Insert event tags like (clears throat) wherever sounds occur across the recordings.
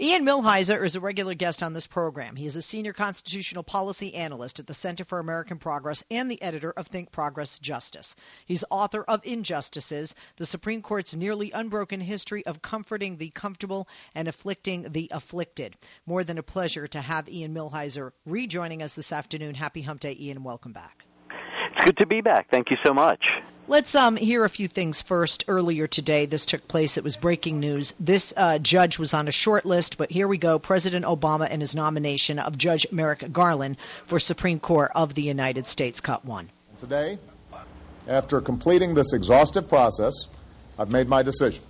Ian Millhiser is a regular guest on this program. He is a senior constitutional policy analyst at the Center for American Progress and the editor of Think Progress Justice. He's author of Injustices, the Supreme Court's nearly unbroken history of comforting the comfortable and afflicting the afflicted. More than a pleasure to have Ian Millhiser rejoining us this afternoon. Happy Hump Day, Ian, welcome back. It's good to be back. Thank you so much. Let's um, hear a few things first. Earlier today, this took place. It was breaking news. This uh, judge was on a short list, but here we go. President Obama and his nomination of Judge Merrick Garland for Supreme Court of the United States cut one. Today, after completing this exhaustive process, I've made my decision.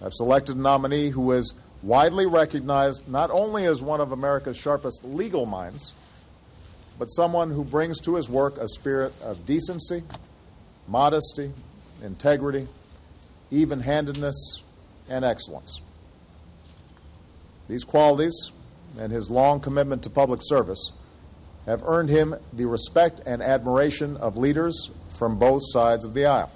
I've selected a nominee who is widely recognized not only as one of America's sharpest legal minds, but someone who brings to his work a spirit of decency modesty, integrity, even handedness, and excellence. These qualities and his long commitment to public service have earned him the respect and admiration of leaders from both sides of the aisle.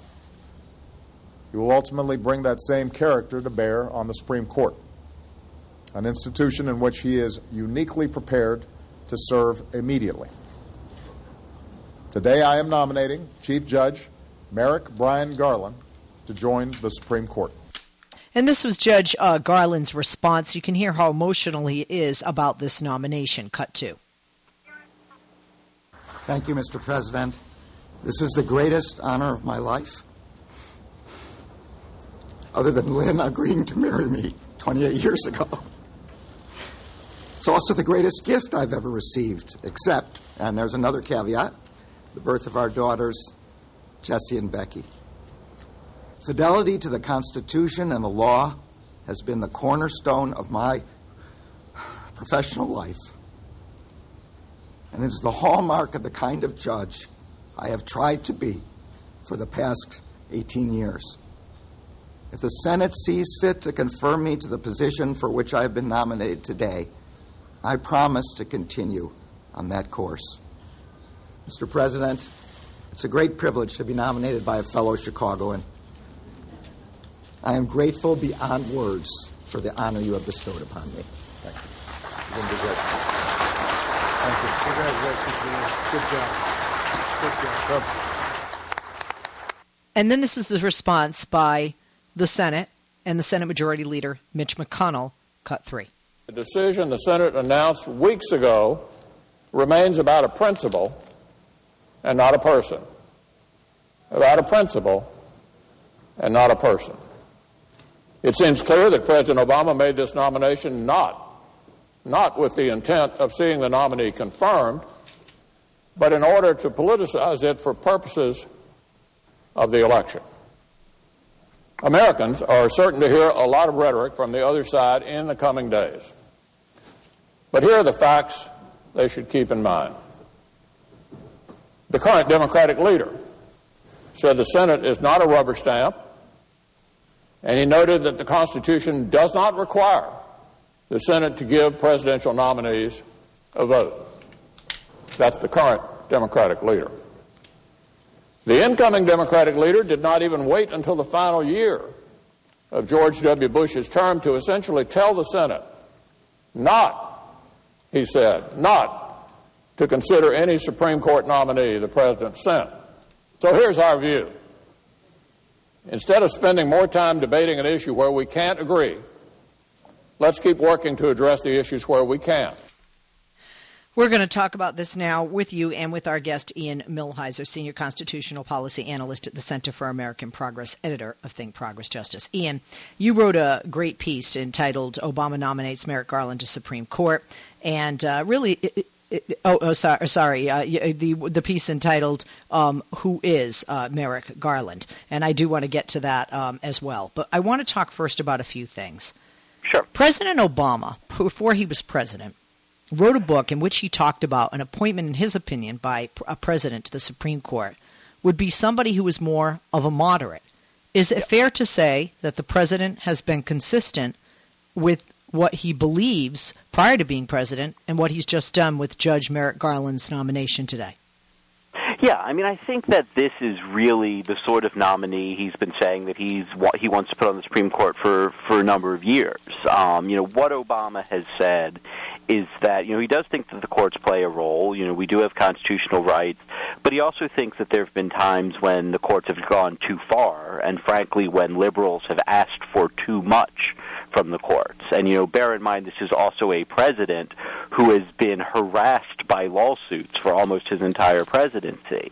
He will ultimately bring that same character to bear on the Supreme Court, an institution in which he is uniquely prepared to serve immediately. Today I am nominating Chief Judge Merrick Brian Garland to join the Supreme Court. And this was Judge uh, Garland's response. You can hear how emotional he is about this nomination. Cut two. Thank you, Mr. President. This is the greatest honor of my life. Other than Lynn agreeing to marry me 28 years ago. It's also the greatest gift I've ever received, except, and there's another caveat, the birth of our daughters, Jesse and Becky. Fidelity to the Constitution and the law has been the cornerstone of my professional life. And it is the hallmark of the kind of judge I have tried to be for the past 18 years. If the Senate sees fit to confirm me to the position for which I have been nominated today, I promise to continue on that course. Mr. President, it's a great privilege to be nominated by a fellow Chicagoan. I am grateful beyond words for the honor you have bestowed upon me. Thank you. You've been Thank you. Congratulations, Good job. Good job. And then this is the response by the Senate and the Senate Majority Leader Mitch McConnell, cut three. The decision the Senate announced weeks ago remains about a principle and not a person, about a principle and not a person. It seems clear that President Obama made this nomination not, not with the intent of seeing the nominee confirmed, but in order to politicize it for purposes of the election. Americans are certain to hear a lot of rhetoric from the other side in the coming days. But here are the facts they should keep in mind. The current Democratic leader said the Senate is not a rubber stamp, and he noted that the Constitution does not require the Senate to give presidential nominees a vote. That's the current Democratic leader. The incoming Democratic leader did not even wait until the final year of George W. Bush's term to essentially tell the Senate not, he said, not to consider any Supreme Court nominee the President sent. So here's our view. Instead of spending more time debating an issue where we can't agree, let's keep working to address the issues where we can. We're going to talk about this now with you and with our guest, Ian Millhiser, Senior Constitutional Policy Analyst at the Center for American Progress, editor of Think Progress Justice. Ian, you wrote a great piece entitled Obama Nominates Merrick Garland to Supreme Court. And uh, really, oh, oh sorry, sorry uh, the the piece entitled um, "Who is uh, Merrick Garland?" and I do want to get to that um, as well. But I want to talk first about a few things. Sure. President Obama, before he was president, wrote a book in which he talked about an appointment, in his opinion, by a president to the Supreme Court would be somebody who was more of a moderate. Is it fair to say that the president has been consistent with what he believes prior to being president and what he's just done with Judge Merrick Garland's nomination today. Yeah, I mean, I think that this is really the sort of nominee he's been saying that he's he wants to put on the Supreme Court for for a number of years. Um, you know, what Obama has said is that you know he does think that the courts play a role. You know, we do have constitutional rights, but he also thinks that there have been times when the courts have gone too far, and frankly, when liberals have asked for too much from the courts. And you know, bear in mind this is also a president who has been harassed by lawsuits for almost his entire presidency.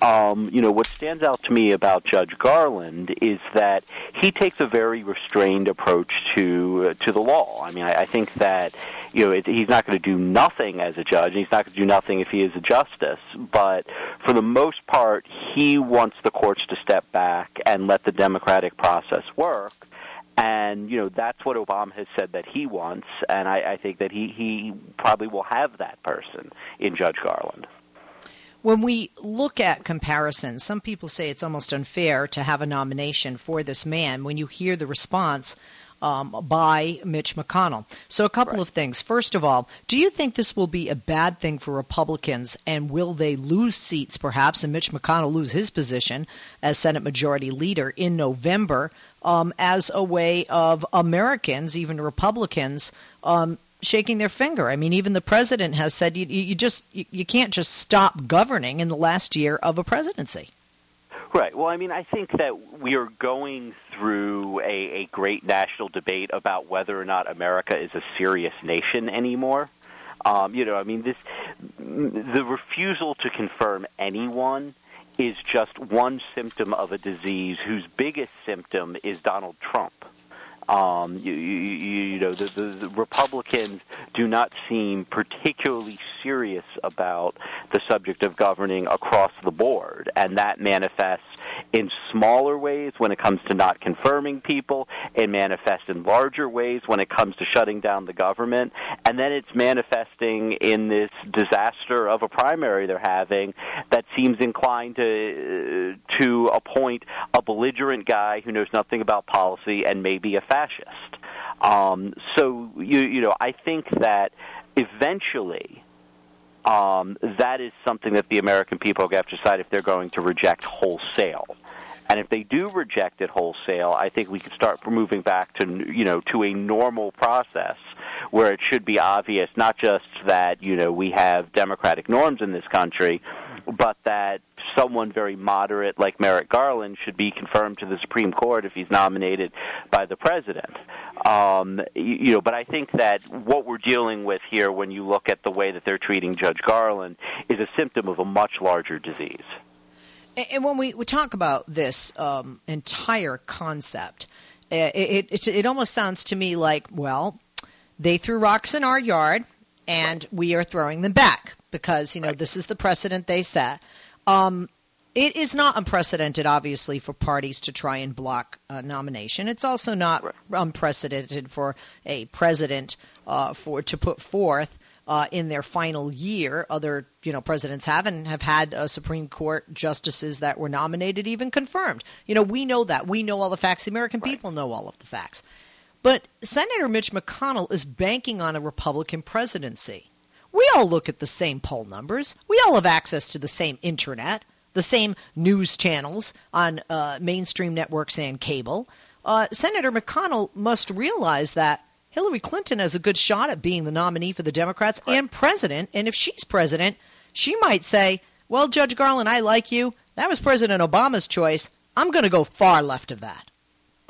Um, you know, what stands out to me about Judge Garland is that he takes a very restrained approach to uh, to the law. I mean, I, I think that you know, it, he's not going to do nothing as a judge. and He's not going to do nothing if he is a justice. But for the most part, he wants the courts to step back and let the democratic process work. And you know that's what Obama has said that he wants, and I, I think that he he probably will have that person in Judge Garland. When we look at comparisons, some people say it's almost unfair to have a nomination for this man. When you hear the response um, by Mitch McConnell. So, a couple right. of things. First of all, do you think this will be a bad thing for Republicans, and will they lose seats perhaps, and Mitch McConnell lose his position as Senate Majority Leader in November um, as a way of Americans, even Republicans, um, shaking their finger. I mean, even the president has said you, you just you, you can't just stop governing in the last year of a presidency. Right. Well, I mean, I think that we are going through a, a great national debate about whether or not America is a serious nation anymore. Um, you know, I mean, this the refusal to confirm anyone is just one symptom of a disease whose biggest symptom is Donald Trump. Um, you, you, you know, the, the, the Republicans do not seem particularly serious about the subject of governing across the board, and that manifests in smaller ways when it comes to not confirming people. It manifests in larger ways when it comes to shutting down the government, and then it's manifesting in this disaster of a primary they're having that seems inclined to uh, to appoint a belligerent guy who knows nothing about policy and maybe a fascist. Um, so you you know I think that eventually um, that is something that the American people have to decide if they're going to reject wholesale. And if they do reject it wholesale, I think we could start moving back to you know to a normal process where it should be obvious not just that you know we have democratic norms in this country, but that someone very moderate like Merrick Garland should be confirmed to the Supreme Court if he's nominated by the president. Um, you, you know, but I think that what we're dealing with here, when you look at the way that they're treating Judge Garland, is a symptom of a much larger disease. And when we, we talk about this um, entire concept, it, it, it, it almost sounds to me like, well, they threw rocks in our yard, and we are throwing them back because you know right. this is the precedent they set. Um, it is not unprecedented, obviously, for parties to try and block a nomination. It's also not right. unprecedented for a president uh, for to put forth uh, in their final year. Other, you know, presidents haven't have had uh, Supreme Court justices that were nominated even confirmed. You know, we know that. We know all the facts. The American right. people know all of the facts. But Senator Mitch McConnell is banking on a Republican presidency. We all look at the same poll numbers. We all have access to the same internet, the same news channels on uh, mainstream networks and cable. Uh, Senator McConnell must realize that Hillary Clinton has a good shot at being the nominee for the Democrats right. and president. And if she's president, she might say, Well, Judge Garland, I like you. That was President Obama's choice. I'm going to go far left of that.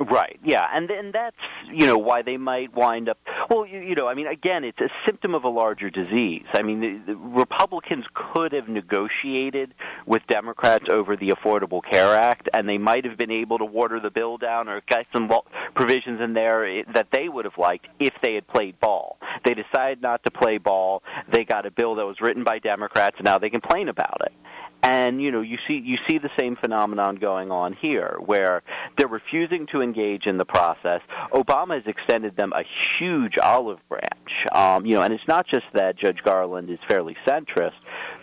Right. Yeah, and and that's you know why they might wind up. Well, you, you know, I mean, again, it's a symptom of a larger disease. I mean, the, the Republicans could have negotiated with Democrats over the Affordable Care Act, and they might have been able to water the bill down or get some provisions in there eh, that they would have liked if they had played ball. They decided not to play ball. They got a bill that was written by Democrats, and now they complain about it. And you know, you see you see the same phenomenon going on here, where they're refusing to engage in the process. Obama has extended them a huge olive branch. Um, you know, and it's not just that Judge Garland is fairly centrist.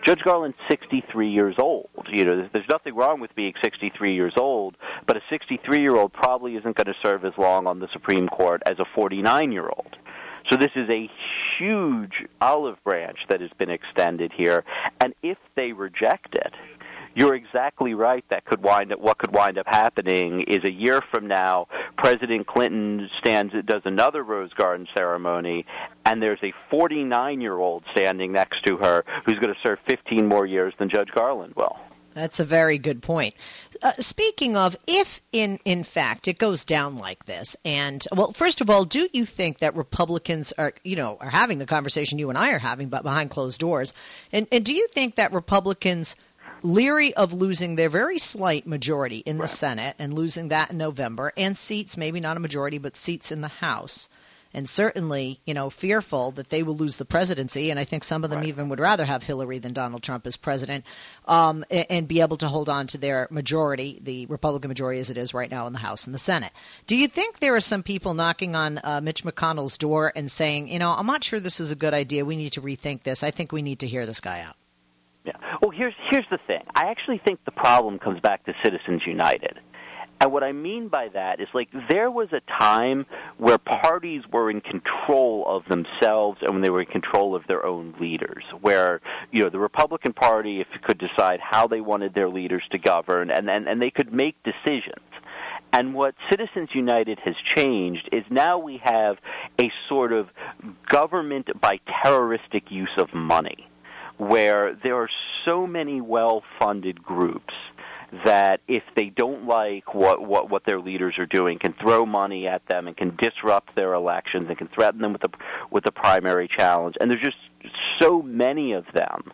Judge Garland's 63 years old. You know, there's, there's nothing wrong with being 63 years old, but a 63 year old probably isn't going to serve as long on the Supreme Court as a 49 year old. So this is a huge olive branch that has been extended here, and if they reject it, you're exactly right. That could wind up. What could wind up happening is a year from now, President Clinton stands, does another Rose Garden ceremony, and there's a 49 year old standing next to her who's going to serve 15 more years than Judge Garland will. That's a very good point. Uh, speaking of, if in in fact it goes down like this, and well, first of all, do you think that Republicans are, you know, are having the conversation you and I are having, but behind closed doors? And and do you think that Republicans leery of losing their very slight majority in the right. Senate and losing that in November, and seats, maybe not a majority, but seats in the House, and certainly, you know, fearful that they will lose the presidency. And I think some of them right. even would rather have Hillary than Donald Trump as president, um, and, and, be able to hold on to their majority, the Republican majority as it is right now in the House and the Senate. Do you think there are some people knocking on uh, Mitch McConnell's door and saying, you know, I'm not sure this is a good idea. We need to rethink this. I think we need to hear this guy out. Yeah. Well, here's here's the thing. I actually think the problem comes back to Citizens United. And what I mean by that is like there was a time where parties were in control of themselves and when they were in control of their own leaders, where you know the Republican Party if could decide how they wanted their leaders to govern and, and, and they could make decisions. And what Citizens United has changed is now we have a sort of government by terroristic use of money, where there are so many well funded groups that if they don't like what, what, what their leaders are doing, can throw money at them and can disrupt their elections and can threaten them with the with the primary challenge. And there's just so many of them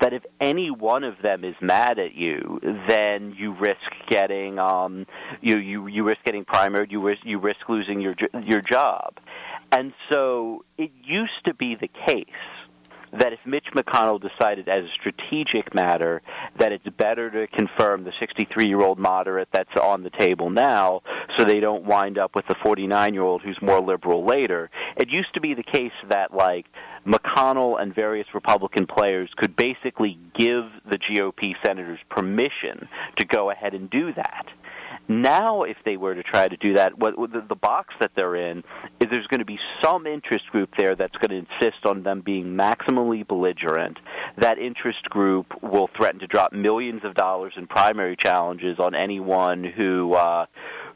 that if any one of them is mad at you, then you risk getting um, you you you risk getting primaried. You risk you risk losing your your job. And so it used to be the case that if Mitch McConnell decided as a strategic matter that it's better to confirm the 63 year old moderate that's on the table now so they don't wind up with the 49 year old who's more liberal later, it used to be the case that, like, McConnell and various Republican players could basically give the GOP senators permission to go ahead and do that. Now, if they were to try to do that, what, the, the box that they're in is there's going to be some interest group there that's going to insist on them being maximally belligerent. That interest group will threaten to drop millions of dollars in primary challenges on anyone who uh,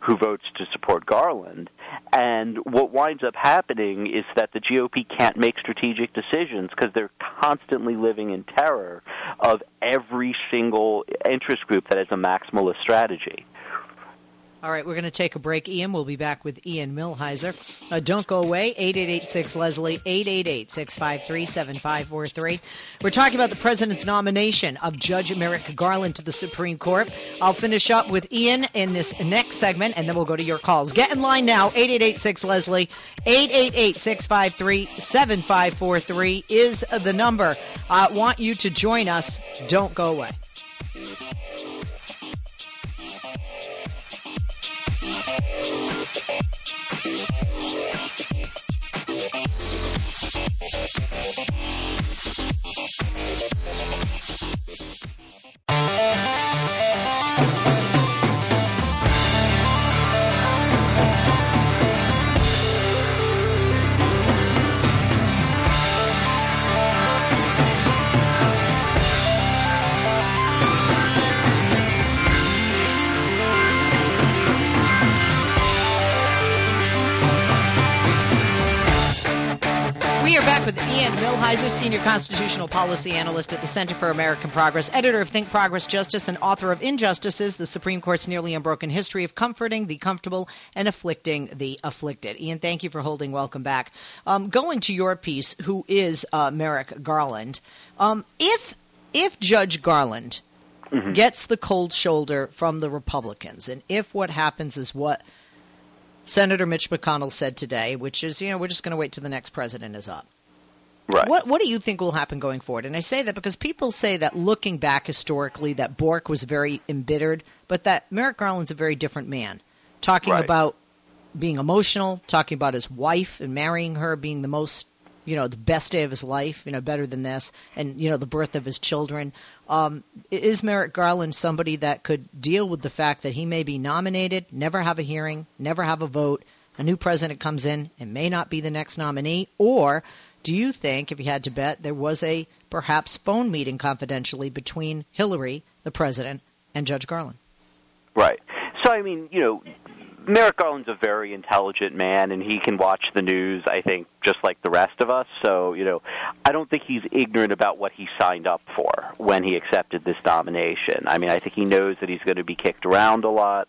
who votes to support Garland. And what winds up happening is that the GOP can't make strategic decisions because they're constantly living in terror of every single interest group that has a maximalist strategy. All right, we're going to take a break, Ian. We'll be back with Ian Millhiser. Uh, don't go away. 8886 Leslie, 888 653 7543. We're talking about the president's nomination of Judge Merrick Garland to the Supreme Court. I'll finish up with Ian in this next segment, and then we'll go to your calls. Get in line now. 8886 Leslie, 888 653 7543 is the number. I want you to join us. Don't go away. We Senior Constitutional Policy Analyst at the Center for American Progress, editor of Think Progress Justice, and author of Injustices, the Supreme Court's Nearly Unbroken History of Comforting the Comfortable and Afflicting the Afflicted. Ian, thank you for holding. Welcome back. Um, going to your piece, who is uh, Merrick Garland, um, if, if Judge Garland mm-hmm. gets the cold shoulder from the Republicans, and if what happens is what – Senator Mitch McConnell said today, which is, you know, we're just going to wait till the next president is up. Right. What What do you think will happen going forward? And I say that because people say that looking back historically, that Bork was very embittered, but that Merrick Garland's a very different man. Talking right. about being emotional, talking about his wife and marrying her being the most you know, the best day of his life, you know, better than this, and, you know, the birth of his children. Um, is Merrick Garland somebody that could deal with the fact that he may be nominated, never have a hearing, never have a vote, a new president comes in and may not be the next nominee? Or do you think, if you had to bet, there was a perhaps phone meeting confidentially between Hillary, the president, and Judge Garland? Right. So, I mean, you know, Merrick Garland's a very intelligent man, and he can watch the news. I think just like the rest of us. So you know, I don't think he's ignorant about what he signed up for when he accepted this nomination. I mean, I think he knows that he's going to be kicked around a lot,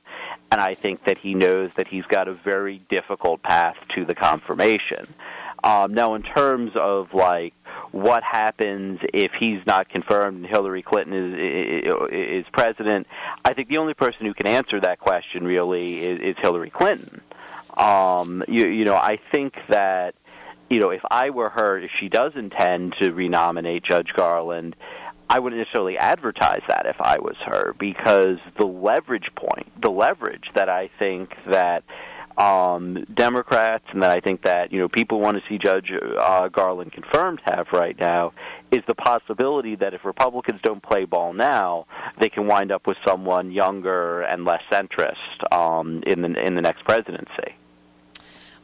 and I think that he knows that he's got a very difficult path to the confirmation. Um, now, in terms of like what happens if he's not confirmed and Hillary Clinton is, is president, I think the only person who can answer that question really is, is Hillary Clinton. Um, you, you know, I think that you know if I were her, if she does intend to renominate Judge Garland. I wouldn't necessarily advertise that if I was her because the leverage point, the leverage that I think that um, Democrats, and that I think that you know people want to see Judge uh, Garland confirmed have right now is the possibility that if Republicans don't play ball now, they can wind up with someone younger and less centrist um, in the in the next presidency.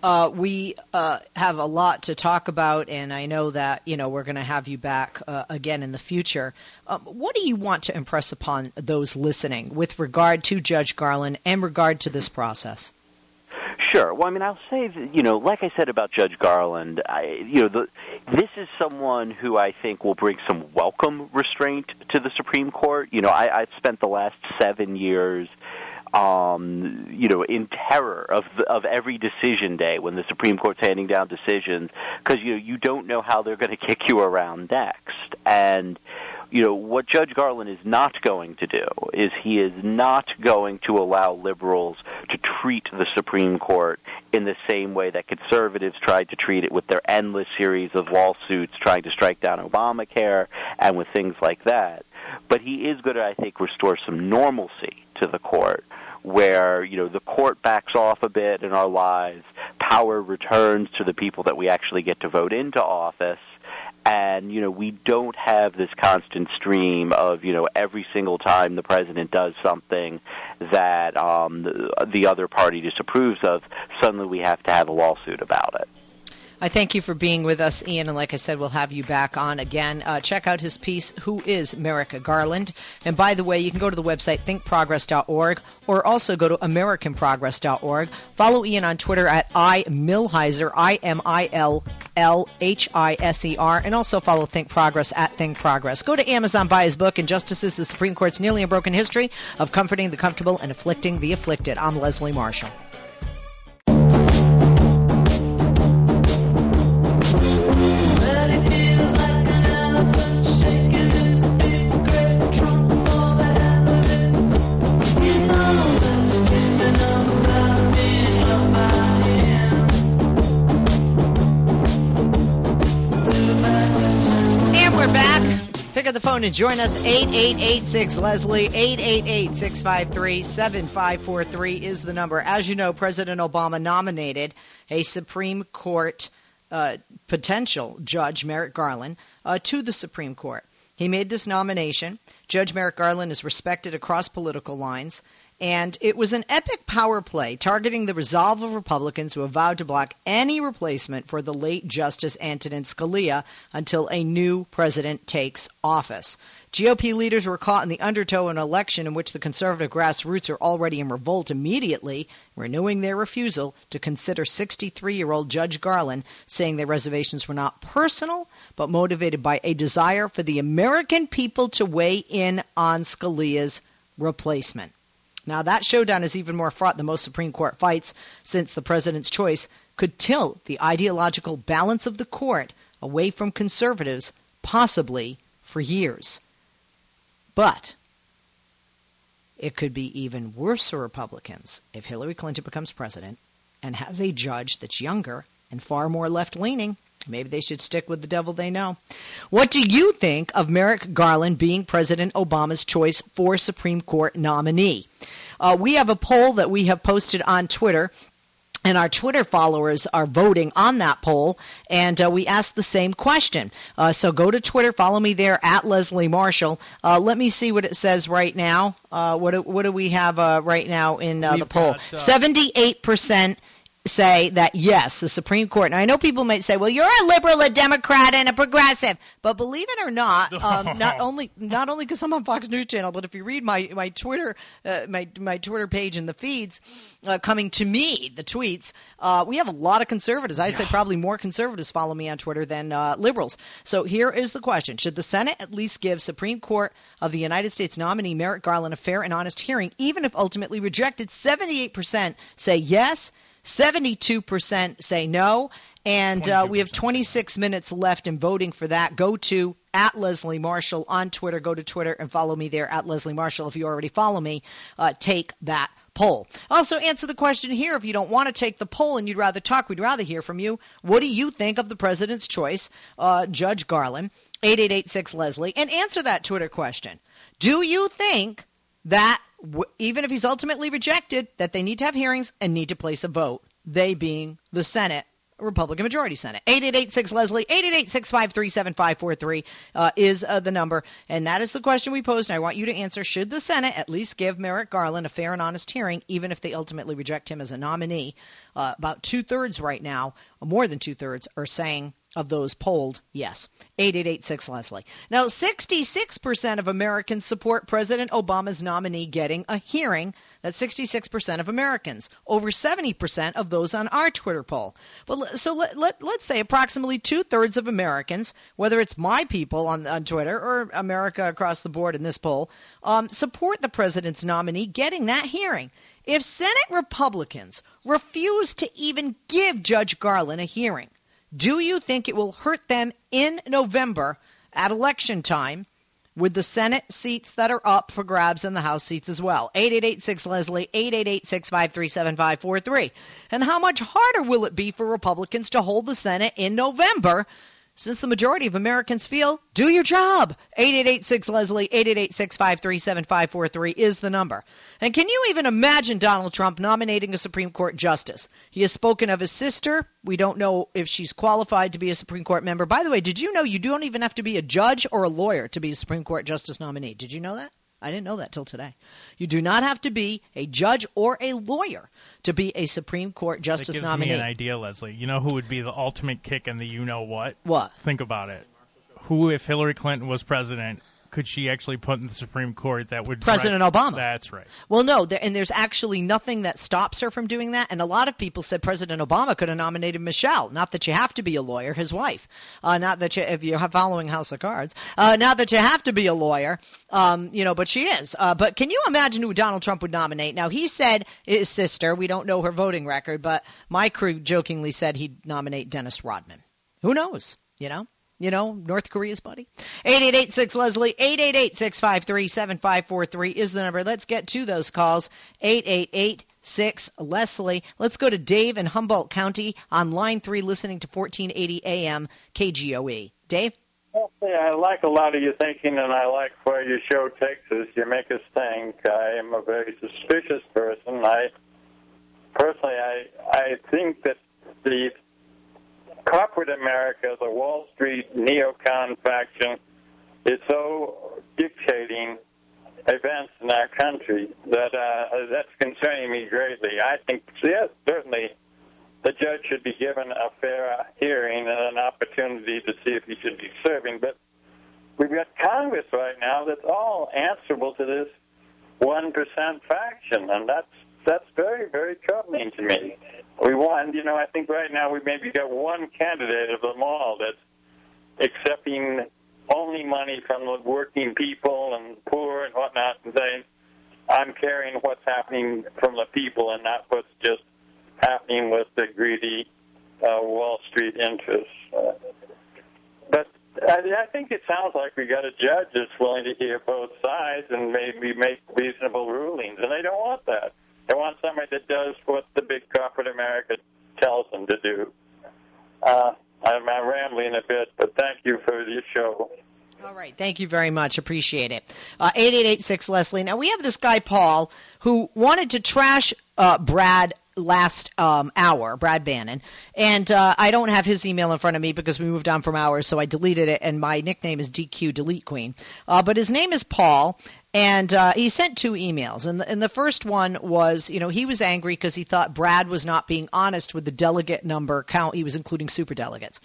Uh, we uh, have a lot to talk about, and I know that you know we're going to have you back uh, again in the future. Um, what do you want to impress upon those listening with regard to Judge Garland and regard to this process? Sure. Well, I mean, I'll say that, you know, like I said about Judge Garland, I, you know, the, this is someone who I think will bring some welcome restraint to the Supreme Court. You know, I, I've spent the last seven years um, you know, in terror of the, of every decision day when the Supreme Court's handing down decisions because you know you don't know how they're going to kick you around next. And you know what Judge Garland is not going to do is he is not going to allow liberals to treat the Supreme Court in the same way that conservatives tried to treat it with their endless series of lawsuits trying to strike down Obamacare and with things like that. But he is going to, I think, restore some normalcy to the court where you know the court backs off a bit in our lives, power returns to the people that we actually get to vote into office, and you know we don't have this constant stream of you know every single time the president does something that um, the, the other party disapproves of, suddenly we have to have a lawsuit about it. I thank you for being with us, Ian. And like I said, we'll have you back on again. Uh, check out his piece, Who is Merrick Garland? And by the way, you can go to the website thinkprogress.org or also go to americanprogress.org. Follow Ian on Twitter at imillhiser, I-M-I-L-L-H-I-S-E-R, and also follow Think Progress at Think Progress. Go to Amazon, buy his book, Injustices, the Supreme Court's Nearly Unbroken History of Comforting the Comfortable and Afflicting the Afflicted. I'm Leslie Marshall. Pick up the phone and join us. 8886 Leslie, 888 653 7543 is the number. As you know, President Obama nominated a Supreme Court uh, potential judge, Merrick Garland, uh, to the Supreme Court. He made this nomination. Judge Merrick Garland is respected across political lines. And it was an epic power play targeting the resolve of Republicans who have vowed to block any replacement for the late Justice Antonin Scalia until a new president takes office. GOP leaders were caught in the undertow of an election in which the conservative grassroots are already in revolt immediately, renewing their refusal to consider 63 year old Judge Garland, saying their reservations were not personal, but motivated by a desire for the American people to weigh in on Scalia's replacement. Now, that showdown is even more fraught than most Supreme Court fights, since the president's choice could tilt the ideological balance of the court away from conservatives, possibly for years. But it could be even worse for Republicans if Hillary Clinton becomes president and has a judge that's younger and far more left leaning. Maybe they should stick with the devil they know. What do you think of Merrick Garland being President Obama's choice for Supreme Court nominee? Uh, we have a poll that we have posted on Twitter. And our Twitter followers are voting on that poll, and uh, we asked the same question. Uh, so go to Twitter, follow me there at Leslie Marshall. Uh, let me see what it says right now. Uh, what do, what do we have uh, right now in uh, the poll? Seventy-eight percent say that yes, the Supreme Court. And I know people might say, "Well, you're a liberal, a Democrat, and a progressive," but believe it or not, (laughs) um, not only not only because I'm on Fox News Channel, but if you read my my Twitter uh, my my Twitter page and the feeds uh, coming to me, the tweets, uh, we have a lot of conservatives. I'd say probably more conservatives follow me on Twitter than uh, liberals. So here is the question: Should the Senate at least give Supreme Court of the United States nominee Merrick Garland a fair and honest hearing, even if ultimately rejected? 78% say yes. 72% say no. And uh, we have 26 minutes left in voting for that. Go to at Leslie Marshall on Twitter. Go to Twitter and follow me there at Leslie Marshall. If you already follow me, uh, take that poll. Also, answer the question here if you don't want to take the poll and you'd rather talk, we'd rather hear from you. What do you think of the president's choice, uh, Judge Garland? 8886 Leslie. And answer that Twitter question. Do you think that even if he's ultimately rejected, that they need to have hearings and need to place a vote. They being the Senate, Republican majority Senate. 8886 Leslie, 888-653-7543 uh, is uh, the number. And that is the question we posed. And I want you to answer. Should the Senate at least give Merrick Garland a fair and honest hearing, even if they ultimately reject him as a nominee? Uh, about two thirds right now, more than two thirds, are saying of those polled, yes. 8886 Leslie. Now, 66% of Americans support President Obama's nominee getting a hearing. That's 66% of Americans. Over 70% of those on our Twitter poll. But so let, let, let's say approximately two thirds of Americans, whether it's my people on, on Twitter or America across the board in this poll, um, support the president's nominee getting that hearing. If Senate Republicans refuse to even give Judge Garland a hearing, do you think it will hurt them in November at election time with the Senate seats that are up for grabs and the House seats as well? 8886 Leslie, 888 And how much harder will it be for Republicans to hold the Senate in November since the majority of Americans feel, do your job. 8886 Leslie, 888 is the number. And can you even imagine Donald Trump nominating a Supreme Court justice? He has spoken of his sister. We don't know if she's qualified to be a Supreme Court member. By the way, did you know you don't even have to be a judge or a lawyer to be a Supreme Court justice nominee? Did you know that? I didn't know that till today. You do not have to be a judge or a lawyer to be a Supreme Court justice that gives nominee. me an idea, Leslie. You know who would be the ultimate kick in the you know what? What? Think about it. Who, if Hillary Clinton was president, could she actually put in the Supreme Court that would President drive, Obama? That's right. Well, no, there, and there's actually nothing that stops her from doing that. And a lot of people said President Obama could have nominated Michelle. Not that you have to be a lawyer, his wife. Uh, not that you, if you're following House of Cards, uh, not that you have to be a lawyer. Um, you know, but she is. Uh, but can you imagine who Donald Trump would nominate? Now he said his sister. We don't know her voting record, but my crew jokingly said he'd nominate Dennis Rodman. Who knows? You know. You know, North Korea's buddy. 8886 Leslie, 888-653-7543 is the number. Let's get to those calls. 8886 Leslie. Let's go to Dave in Humboldt County on line 3 listening to 1480 AM KGOE. Dave? I like a lot of your thinking, and I like where your show takes us. You make us think. I am a very suspicious person. I personally, I I think that the corporate America, the Wall Street neocon faction, is so dictating events in our country that uh, that's concerning me greatly. I think, yes, certainly the judge should be given a fair hearing and an opportunity to see if he should be serving. But we've got Congress right now that's all answerable to this one percent faction, and that's that's very very troubling to me we won. You know, I think right now we maybe got one candidate of them all that's accepting only money from the working people and poor and whatnot, and saying, "I'm caring what's happening from the people and not what's just happening with the greedy uh, Wall Street interests." Uh, but I, I think it sounds like we got a judge that's willing to hear both sides and maybe make reasonable rulings, and they don't want that. They want somebody that does what the big corporate America tells them to do. Uh, I'm, I'm rambling a bit, but thank you for your show. All right. Thank you very much. Appreciate it. Uh, 8886 Leslie. Now, we have this guy, Paul, who wanted to trash uh, Brad last um, hour, Brad Bannon, and uh, I don't have his email in front of me because we moved on from hours, so I deleted it, and my nickname is DQ Delete Queen. Uh, but his name is Paul, And uh, he sent two emails. And the, and the first one was, you know, he was angry because he thought Brad was not being honest with the delegate number count. He was including super delegates.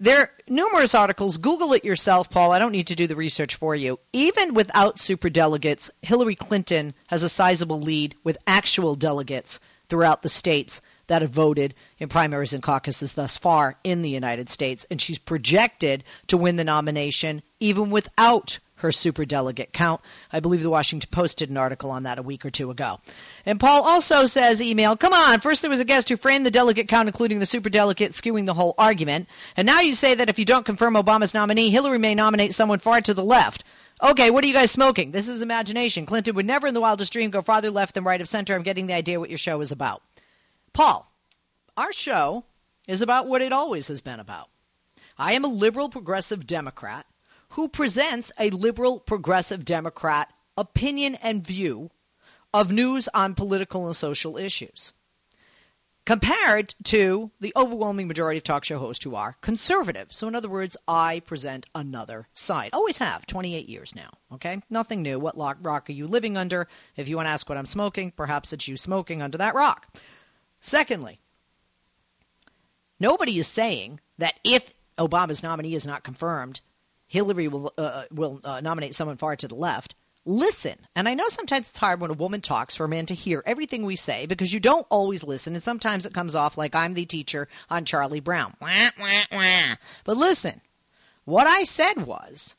There are numerous articles. Google it yourself, Paul. I don't need to do the research for you. Even without super delegates, Hillary Clinton has a sizable lead with actual delegates throughout the states that have voted in primaries and caucuses thus far in the United States. And she's projected to win the nomination even without her superdelegate count. I believe the Washington Post did an article on that a week or two ago. And Paul also says, email, come on, first there was a guest who framed the delegate count, including the superdelegate, skewing the whole argument. And now you say that if you don't confirm Obama's nominee, Hillary may nominate someone far to the left. Okay, what are you guys smoking? This is imagination. Clinton would never in the wildest dream go farther left than right of center. I'm getting the idea what your show is about. Paul, our show is about what it always has been about. I am a liberal progressive Democrat who presents a liberal progressive Democrat opinion and view of news on political and social issues. Compared to the overwhelming majority of talk show hosts who are conservative. So, in other words, I present another side. Always have, 28 years now. Okay? Nothing new. What rock are you living under? If you want to ask what I'm smoking, perhaps it's you smoking under that rock. Secondly, nobody is saying that if Obama's nominee is not confirmed, Hillary will uh, will uh, nominate someone far to the left. Listen, and I know sometimes it's hard when a woman talks for a man to hear everything we say because you don't always listen, and sometimes it comes off like I'm the teacher on Charlie Brown. Wah, wah, wah. But listen, what I said was,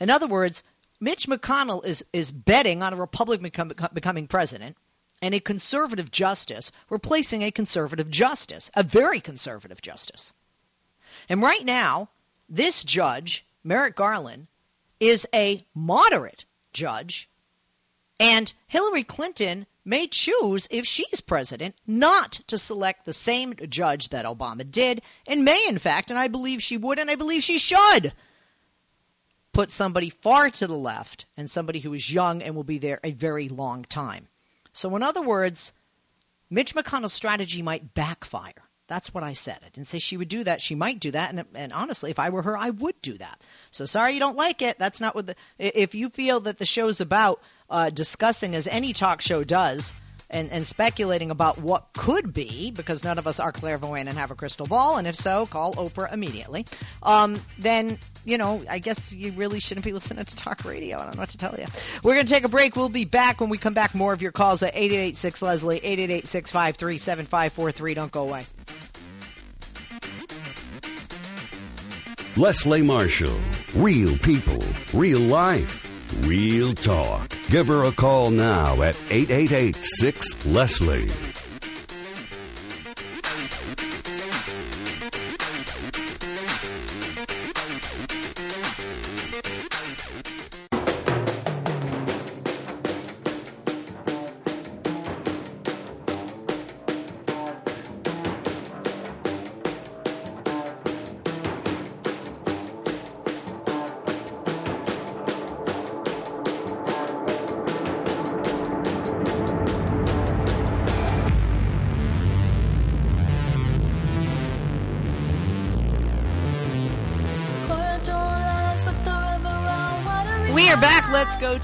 in other words, Mitch McConnell is is betting on a Republican becoming president and a conservative justice replacing a conservative justice, a very conservative justice. And right now, this judge, Merrick Garland, is a moderate judge, and Hillary Clinton may choose, if she's president, not to select the same judge that Obama did, and may, in fact, and I believe she would, and I believe she should, put somebody far to the left and somebody who is young and will be there a very long time. So, in other words, Mitch McConnell's strategy might backfire. That's what I said. I didn't say she would do that. She might do that, and, and honestly, if I were her, I would do that. So sorry you don't like it. That's not what the. If you feel that the show's about uh, discussing, as any talk show does, and, and speculating about what could be, because none of us are clairvoyant and have a crystal ball, and if so, call Oprah immediately. Um, then you know, I guess you really shouldn't be listening to talk radio. I don't know what to tell you. We're going to take a break. We'll be back when we come back. More of your calls at 8886 Leslie, 888 653 7543. Don't go away. Leslie Marshall. Real people, real life, real talk. Give her a call now at 888 6 Leslie.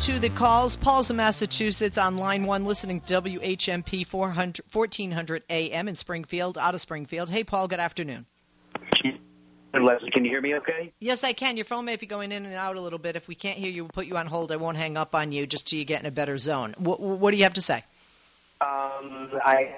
To the calls. Paul's in Massachusetts on line one, listening to WHMP 400, 1400 AM in Springfield, out of Springfield. Hey, Paul, good afternoon. Leslie, can you hear me okay? Yes, I can. Your phone may be going in and out a little bit. If we can't hear you, we'll put you on hold. I won't hang up on you just till you get in a better zone. What, what do you have to say? Um, I,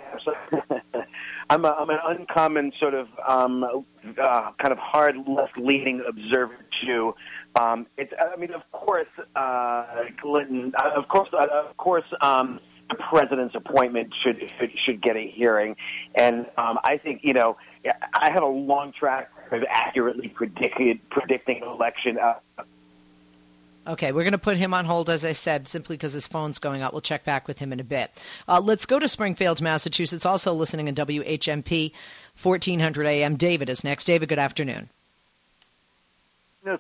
(laughs) I'm, a, I'm an uncommon sort of um, uh, kind of hard left leaning observer Jew. Um, it's, I mean, of course, uh, Clinton, uh, of course, uh, of course, um, the president's appointment should, should should get a hearing, and um, I think you know, I have a long track of accurately predicted predicting election. Uh, Okay, we're going to put him on hold, as I said, simply because his phone's going out. We'll check back with him in a bit. Uh, let's go to Springfield, Massachusetts, also listening in WHMP 1400 AM. David is next. David, good afternoon. Yes,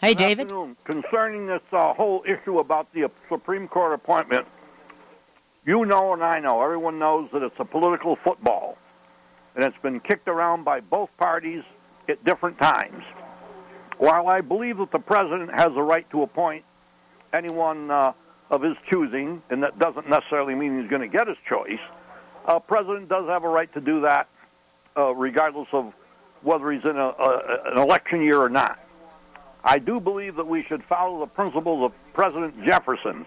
Hey, Good David. Afternoon. Concerning this uh, whole issue about the Supreme Court appointment, you know and I know, everyone knows that it's a political football, and it's been kicked around by both parties at different times. While I believe that the president has a right to appoint anyone uh, of his choosing, and that doesn't necessarily mean he's going to get his choice. A president does have a right to do that, uh, regardless of whether he's in a, a, an election year or not. I do believe that we should follow the principles of President Jefferson.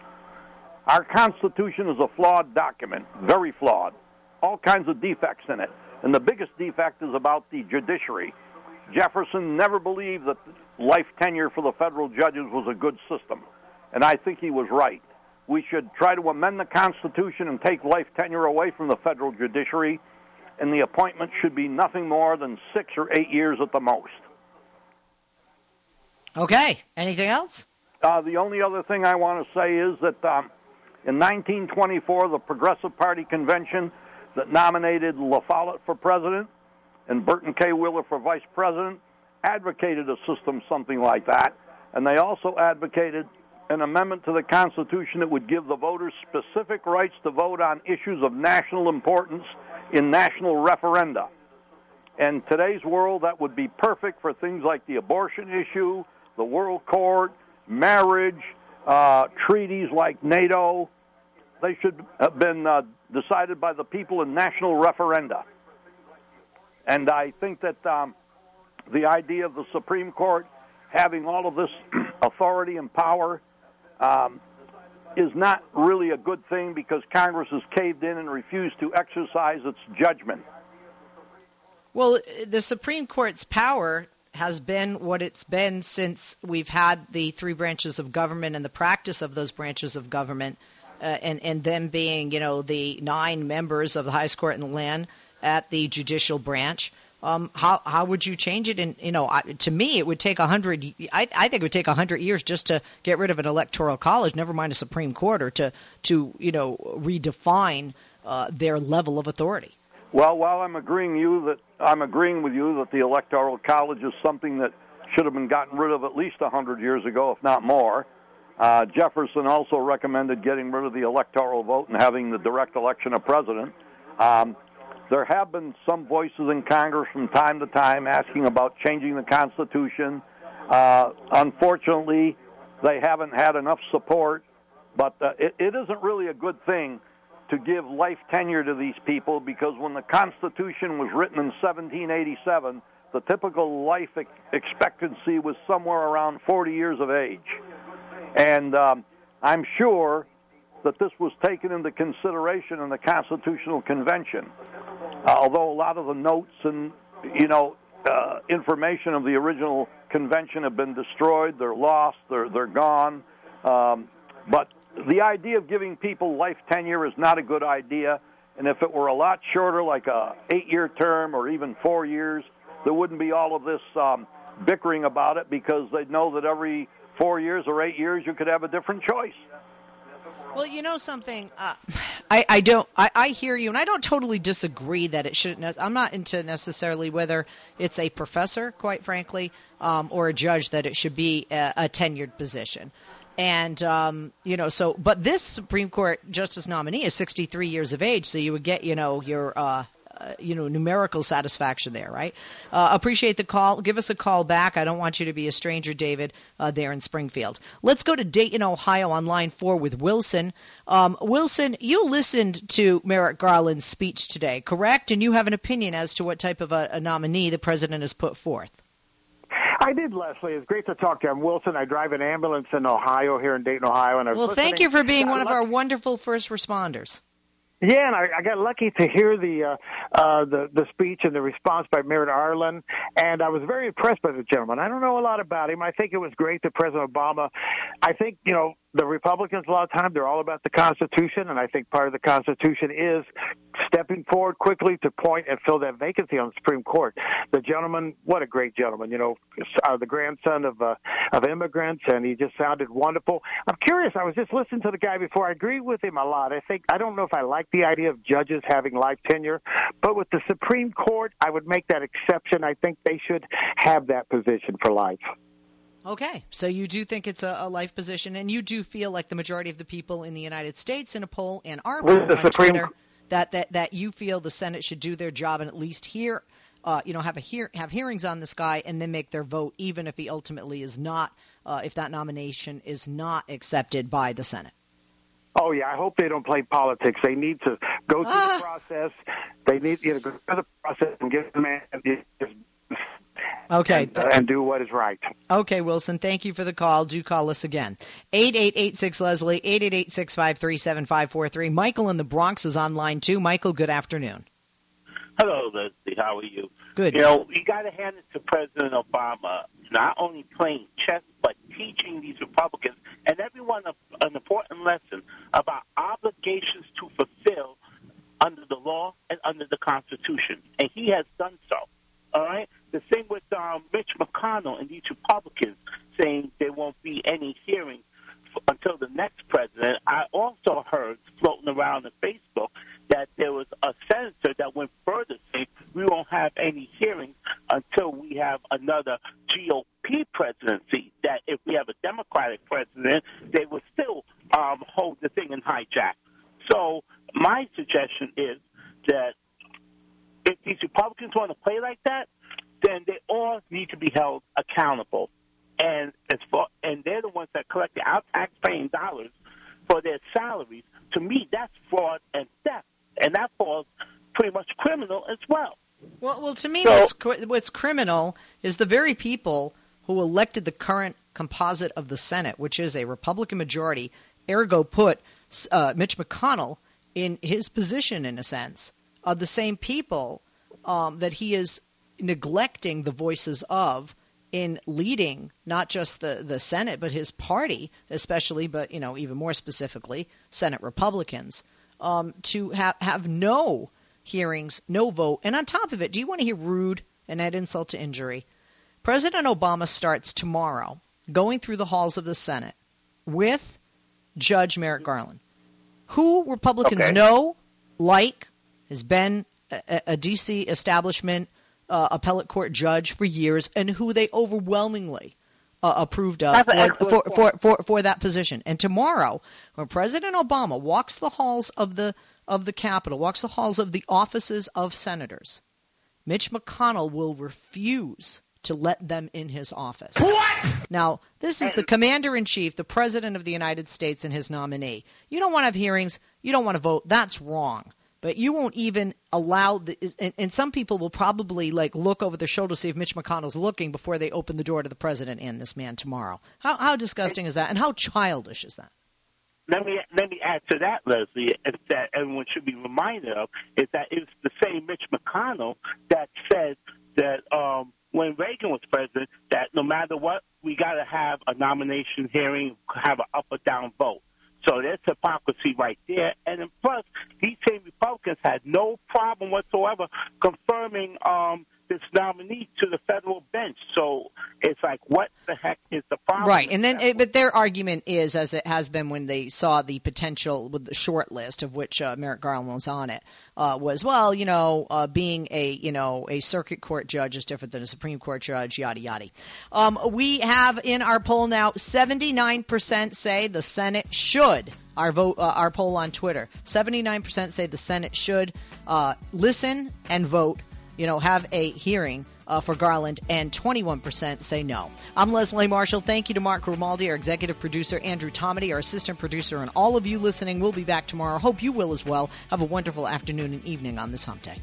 Our Constitution is a flawed document, very flawed, all kinds of defects in it. And the biggest defect is about the judiciary. Jefferson never believed that life tenure for the federal judges was a good system, and I think he was right. We should try to amend the Constitution and take life tenure away from the federal judiciary, and the appointment should be nothing more than six or eight years at the most. Okay. Anything else? Uh, the only other thing I want to say is that um, in 1924, the Progressive Party convention that nominated La Follette for president and Burton K. Wheeler for vice president advocated a system something like that. And they also advocated an amendment to the Constitution that would give the voters specific rights to vote on issues of national importance in national referenda. In today's world, that would be perfect for things like the abortion issue, the World Court, marriage, uh, treaties like NATO. They should have been uh, decided by the people in national referenda. And I think that um, the idea of the Supreme Court having all of this (clears throat) authority and power um, is not really a good thing because Congress has caved in and refused to exercise its judgment. Well, the Supreme Court's power has been what it's been since we've had the three branches of government and the practice of those branches of government, uh, and and them being you know the nine members of the highest court in the land at the judicial branch. Um, how how would you change it? And you know, I, to me, it would take a hundred. I, I think it would take a hundred years just to get rid of an electoral college. Never mind a Supreme Court, or to to you know redefine uh, their level of authority. Well, while I'm agreeing you that I'm agreeing with you that the electoral college is something that should have been gotten rid of at least a hundred years ago, if not more. Uh, Jefferson also recommended getting rid of the electoral vote and having the direct election of president. Um, there have been some voices in Congress from time to time asking about changing the Constitution. Uh, unfortunately, they haven't had enough support, but uh, it, it isn't really a good thing to give life tenure to these people because when the Constitution was written in 1787, the typical life expectancy was somewhere around 40 years of age. And um, I'm sure that this was taken into consideration in the Constitutional Convention. Uh, although a lot of the notes and, you know, uh, information of the original convention have been destroyed, they're lost, they're, they're gone. Um, but the idea of giving people life tenure is not a good idea. And if it were a lot shorter, like a eight-year term or even four years, there wouldn't be all of this um, bickering about it because they'd know that every four years or eight years you could have a different choice. Well, you know something, uh, I, I don't. I, I hear you, and I don't totally disagree that it shouldn't. I'm not into necessarily whether it's a professor, quite frankly, um, or a judge that it should be a, a tenured position. And um, you know, so but this Supreme Court justice nominee is 63 years of age, so you would get you know your uh, uh, you know numerical satisfaction there, right? Uh, appreciate the call. Give us a call back. I don't want you to be a stranger, David, uh, there in Springfield. Let's go to Dayton, Ohio, on line four with Wilson. Um, Wilson, you listened to Merrick Garland's speech today, correct? And you have an opinion as to what type of a, a nominee the president has put forth. I did, Leslie. It's great to talk to you. I'm Wilson. I drive an ambulance in Ohio, here in Dayton, Ohio. And I was well, listening. thank you for being one of our wonderful first responders. Yeah, and I, I got lucky to hear the uh, uh, the the speech and the response by Merrick Garland, and I was very impressed by the gentleman. I don't know a lot about him. I think it was great that President Obama. I think you know the Republicans a lot of times they're all about the Constitution, and I think part of the Constitution is stepping forward quickly to point and fill that vacancy on the Supreme Court. The gentleman, what a great gentleman! You know, uh, the grandson of uh, of immigrants, and he just sounded wonderful. I'm curious. I was just listening to the guy before. I agree with him a lot. I think I don't know if I like the idea of judges having life tenure, but with the Supreme Court, I would make that exception. I think they should have that position for life. Okay, so you do think it's a, a, life position, and you do feel like the majority of the people in the United States in a poll and our poll on Supreme... Twitter that, that that you feel the Senate should do their job and at least hear uh, you know, have a hear- have hearings on this guy and then make their vote, even if he ultimately is not, uh, if that nomination is not accepted by the Senate. Oh yeah, I hope they don't play politics. They need to go through Ah. the process. They need you know go through the process and give the man Okay. and, uh, and do what is right. Okay, Wilson, thank you for the call. Do call us again. 8886 Leslie, 888 653 7543. Michael in the Bronx is online too. Michael, good afternoon. Hello, Leslie. How are you? Good. You know, you got to hand it to President Obama, not only playing chess, but teaching these Republicans and everyone a, an important lesson about obligations to fulfill under the law and under the Constitution. And he has done so. All right? The same with um, Mitch McConnell and these Republicans saying there won't be any hearings f- until the next president. I also heard floating around on Facebook that there was a senator that went further, saying we won't have any hearings until we have another GOP presidency. That if we have a Democratic president, they will still um, hold the thing in hijack. So my suggestion is that if these Republicans want to play like that, then they all need to be held accountable. And as far and they're the ones that collect our taxpaying dollars for their salaries. To me, that's fraud and theft, and that falls pretty much criminal as well. Well, well, to me, So- what's what's criminal is the very people who elected the current composite of the Senate, which is a Republican majority, ergo put uh, Mitch McConnell in his position, in a sense, are the same people um, that he is neglecting the voices of in leading not just the, the Senate, but his party, especially, but you know even more specifically, Senate Republicans, um, to have have no hearings, no vote, and on top of it, do you want to hear rude and add insult to injury? President Obama starts tomorrow going through the halls of the Senate with Judge Merrick Garland, who Republicans Okay. know, like, has been a, a- a D.C. establishment uh, appellate court judge for years, and who they overwhelmingly uh, approved of for, for, for, for, for that position. And tomorrow, when President Obama walks the halls of the of the Capitol, walks the halls of the offices of senators, Mitch McConnell will refuse to let them in his office. What? Now, this is the commander in chief, the president of the United States, and his nominee. You don't want to have hearings. You don't want to vote. That's wrong. But you won't even allow the. And, and some people will probably like look over their shoulder to see if Mitch McConnell's looking before they open the door to the president and this man tomorrow. How, how disgusting is that? And how childish is that? Let me let me add to that, Leslie, that everyone should be reminded of is that it's the same Mitch McConnell that said that um, when Reagan was president that no matter what, we got to have a nomination hearing, have an up or down vote. So there's hypocrisy right there. And then plus, these same Republicans had no problem whatsoever confirming um, this nominee to the federal bench. So it's like, what the heck is the problem? Right, and then, it, but their argument is, as it has been when they saw the potential with the short list of which uh, Merrick Garland was on it, uh, was well, you know, uh, being a you know a circuit court judge is different than a Supreme Court judge, yada yada. Um, we have in our poll now, 79% say the Senate should. Our vote, uh, our poll on Twitter, 79% say the Senate should uh, listen and vote you know, have a hearing uh, for Garland, and 21% say no. I'm Leslie Marshall. Thank you to Mark Grimaldi, our executive producer, Andrew Tomedy, our assistant producer, and all of you listening. We'll be back tomorrow. Hope you will as well. Have a wonderful afternoon and evening on this hump day.